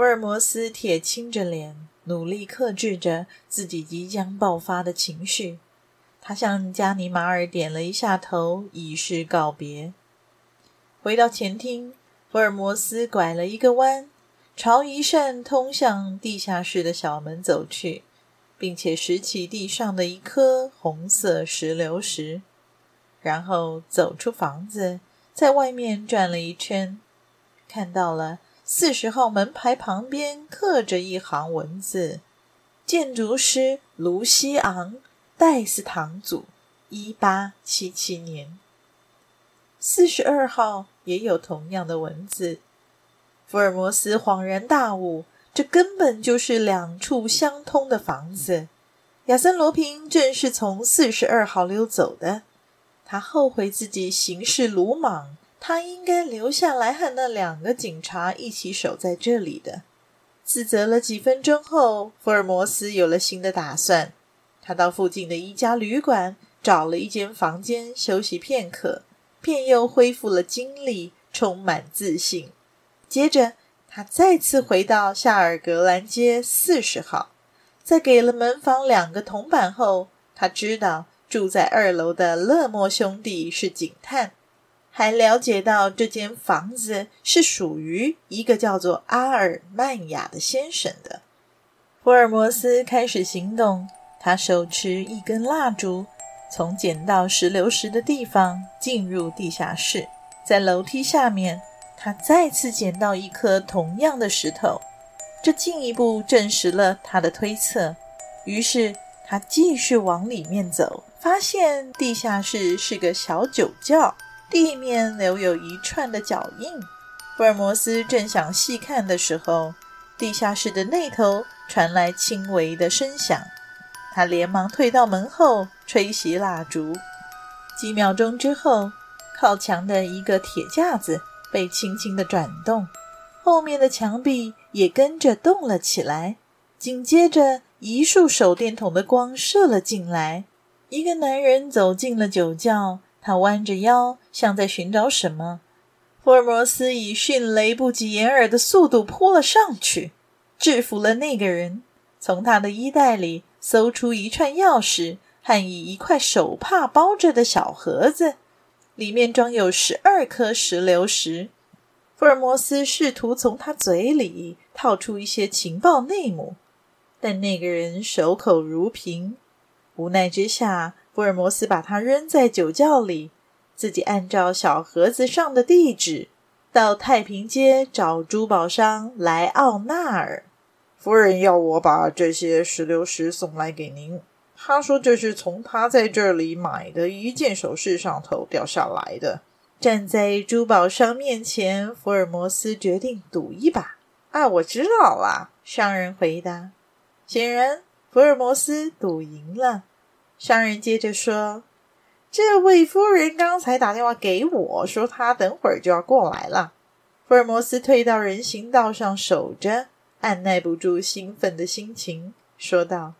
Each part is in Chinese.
福尔摩斯铁青着脸，努力克制着自己即将爆发的情绪。他向加尼马尔点了一下头，以示告别。回到前厅，福尔摩斯拐了一个弯，朝一扇通向地下室的小门走去，并且拾起地上的一颗红色石榴石，然后走出房子，在外面转了一圈，看到了。四十号门牌旁边刻着一行文字：“建筑师卢西昂·戴斯唐祖，一八七七年。”四十二号也有同样的文字。福尔摩斯恍然大悟，这根本就是两处相通的房子。亚森·罗平正是从四十二号溜走的。他后悔自己行事鲁莽。他应该留下来和那两个警察一起守在这里的。自责了几分钟后，福尔摩斯有了新的打算。他到附近的一家旅馆找了一间房间休息片刻，便又恢复了精力，充满自信。接着，他再次回到夏尔格兰街四十号，在给了门房两个铜板后，他知道住在二楼的勒莫兄弟是警探。还了解到这间房子是属于一个叫做阿尔曼雅的先生的。福尔摩斯开始行动，他手持一根蜡烛，从捡到石榴石的地方进入地下室。在楼梯下面，他再次捡到一颗同样的石头，这进一步证实了他的推测。于是他继续往里面走，发现地下室是个小酒窖。地面留有一串的脚印。福尔摩斯正想细看的时候，地下室的那头传来轻微的声响。他连忙退到门后，吹熄蜡烛。几秒钟之后，靠墙的一个铁架子被轻轻地转动，后面的墙壁也跟着动了起来。紧接着，一束手电筒的光射了进来，一个男人走进了酒窖。他弯着腰，像在寻找什么。福尔摩斯以迅雷不及掩耳的速度扑了上去，制服了那个人。从他的衣袋里搜出一串钥匙和以一块手帕包着的小盒子，里面装有十二颗石榴石。福尔摩斯试图从他嘴里套出一些情报内幕，但那个人守口如瓶。无奈之下，福尔摩斯把它扔在酒窖里，自己按照小盒子上的地址到太平街找珠宝商莱奥纳尔。夫人要我把这些石榴石送来给您。他说这是从他在这里买的一件首饰上头掉下来的。站在珠宝商面前，福尔摩斯决定赌一把。啊，我知道了，商人回答。显然，福尔摩斯赌赢了。商人接着说：“这位夫人刚才打电话给我说，她等会儿就要过来了。”福尔摩斯退到人行道上守着，按捺不住兴奋的心情，说道：“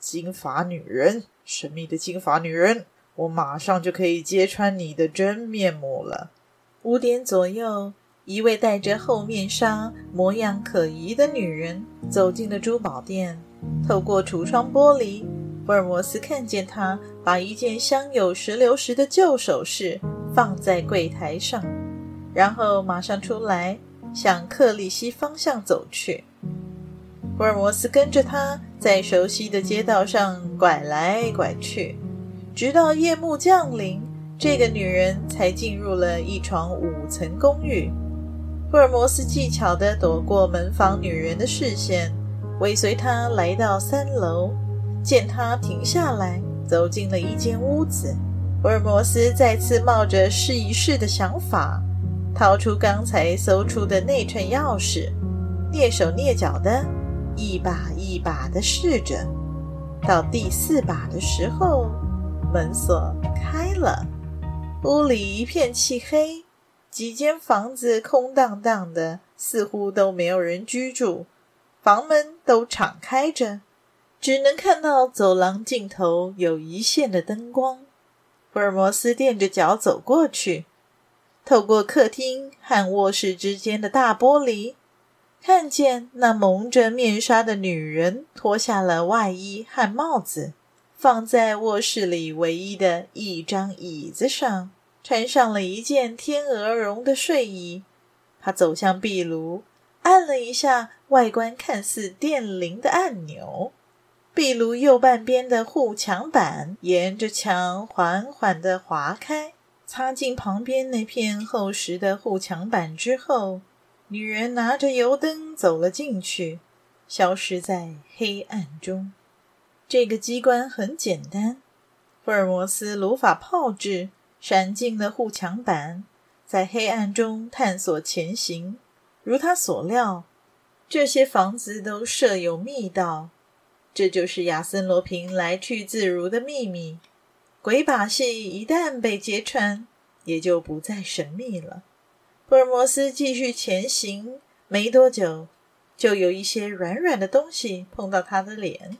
金发女人，神秘的金发女人，我马上就可以揭穿你的真面目了。”五点左右，一位戴着厚面纱、模样可疑的女人走进了珠宝店，透过橱窗玻璃。福尔摩斯看见他把一件镶有石榴石的旧首饰放在柜台上，然后马上出来，向克利希方向走去。福尔摩斯跟着他在熟悉的街道上拐来拐去，直到夜幕降临，这个女人才进入了一幢五层公寓。福尔摩斯技巧地躲过门房女人的视线，尾随她来到三楼。见他停下来，走进了一间屋子，福尔摩斯再次冒着试一试的想法，掏出刚才搜出的那串钥匙，蹑手蹑脚的一把一把的试着。到第四把的时候，门锁开了，屋里一片漆黑，几间房子空荡荡的，似乎都没有人居住，房门都敞开着，只能看到走廊尽头有一线的灯光。福尔摩斯垫着脚走过去，透过客厅和卧室之间的大玻璃，看见那蒙着面纱的女人脱下了外衣和帽子，放在卧室里唯一的一张椅子上，穿上了一件天鹅绒的睡衣。他走向壁炉，按了一下外观看似电铃的按钮。壁炉右半边的护墙板沿着墙缓缓地划开，擦进旁边那片厚实的护墙板之后，女人拿着油灯走了进去，消失在黑暗中。这个机关很简单，福尔摩斯如法炮制，闪进了护墙板，在黑暗中探索前行。如他所料，这些房子都设有密道。这就是亚森·罗平来去自如的秘密。鬼把戏一旦被揭穿，也就不再神秘了。福尔摩斯继续前行，没多久，就有一些软软的东西碰到他的脸。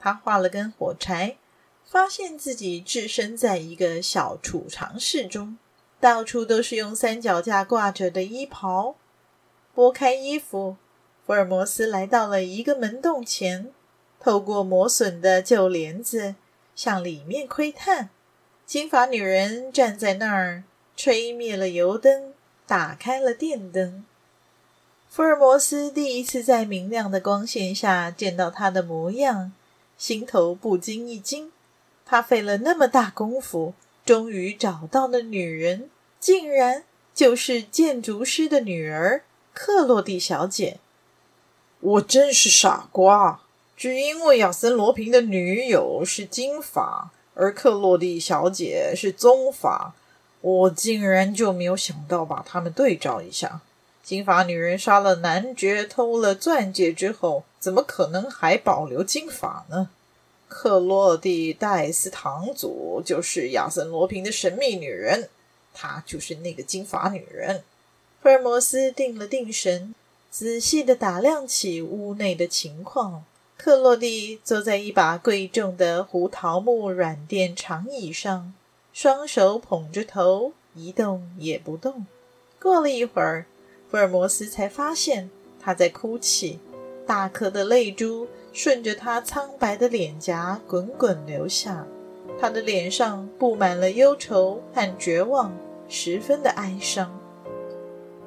他画了根火柴，发现自己置身在一个小储藏室中，到处都是用三脚架挂着的衣袍。拨开衣服，福尔摩斯来到了一个门洞前。透过磨损的旧帘子向里面窥探，金发女人站在那儿，吹灭了油灯，打开了电灯。福尔摩斯第一次在明亮的光线下见到她的模样，心头不禁一惊。他费了那么大功夫，终于找到了女人，竟然就是建筑师的女儿克洛蒂小姐。我真是傻瓜。只因为亚森·罗平的女友是金发，而克洛蒂小姐是棕发，我竟然就没有想到把他们对照一下。金发女人杀了男爵，偷了钻戒之后，怎么可能还保留金发呢？克洛蒂·戴斯堂祖就是亚森·罗平的神秘女人，她就是那个金发女人。福尔摩斯定了定神，仔细地打量起屋内的情况。克洛蒂坐在一把贵重的胡桃木软垫长椅上，双手捧着头，一动也不动。过了一会儿，福尔摩斯才发现他在哭泣，大颗的泪珠顺着他苍白的脸颊滚滚流下。他的脸上布满了忧愁和绝望，十分的哀伤。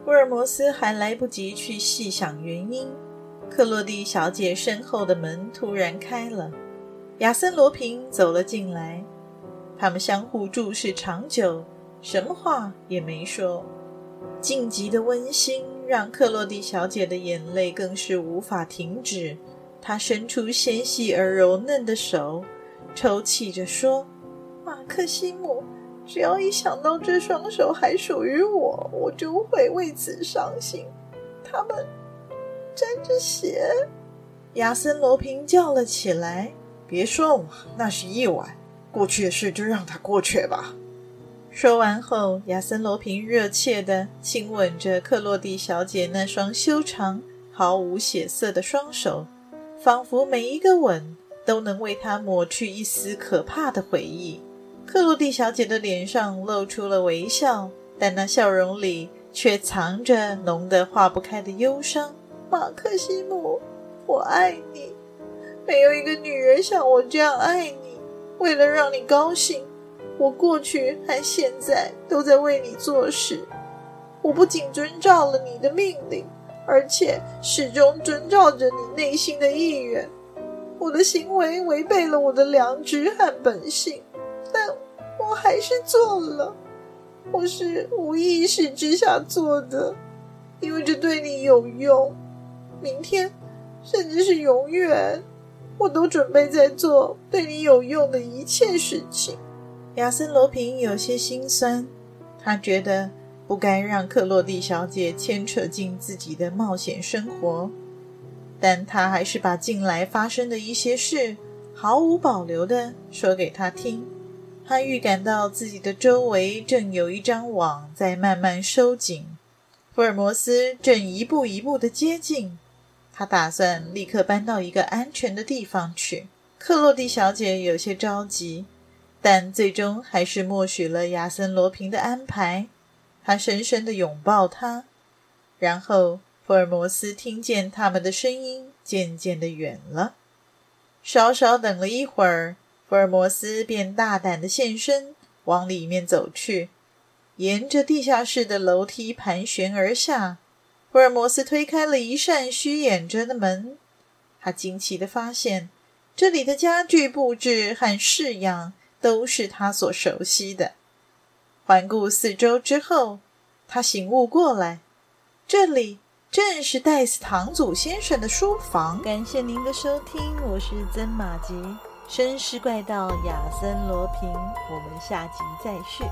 福尔摩斯还来不及去细想原因。克洛蒂小姐身后的门突然开了，亚森·罗平走了进来。他们相互注视长久，什么话也没说。静极的温馨让克洛蒂小姐的眼泪更是无法停止。她伸出纤细而柔嫩的手，抽泣着说：“马克西姆，只要一想到这双手还属于我，我就会为此伤心。他们……”沾着血，亚森·罗平叫了起来：“别说我，那是意外，过去的事就让它过去吧。”说完后，亚森·罗平热切地亲吻着克洛蒂小姐那双修长、毫无血色的双手，仿佛每一个吻都能为她抹去一丝可怕的回忆。克洛蒂小姐的脸上露出了微笑，但那笑容里却藏着浓得化不开的忧伤。马克西姆，我爱你，没有一个女人像我这样爱你。为了让你高兴，我过去和现在都在为你做事。我不仅遵照了你的命令，而且始终遵照着你内心的意愿。我的行为违背了我的良知和本性，但我还是做了。我是无意识之下做的，因为这对你有用。明天，甚至是永远，我都准备在做对你有用的一切事情。亚森·罗平有些心酸，他觉得不该让克洛蒂小姐牵扯进自己的冒险生活，但他还是把近来发生的一些事毫无保留地说给她听。他预感到自己的周围正有一张网在慢慢收紧，福尔摩斯正一步一步地接近。他打算立刻搬到一个安全的地方去。克洛蒂小姐有些着急，但最终还是默许了亚森·罗平的安排。他深深的拥抱她，然后福尔摩斯听见他们的声音渐渐的远了。稍稍等了一会儿，福尔摩斯便大胆的现身，往里面走去，沿着地下室的楼梯盘旋而下。福尔摩斯推开了一扇虚掩着的门，他惊奇地发现，这里的家具布置和式样都是他所熟悉的。环顾四周之后，他醒悟过来，这里正是戴斯唐祖先生的书房。感谢您的收听，我是曾马吉，绅士怪盗亚森罗平，我们下集再续。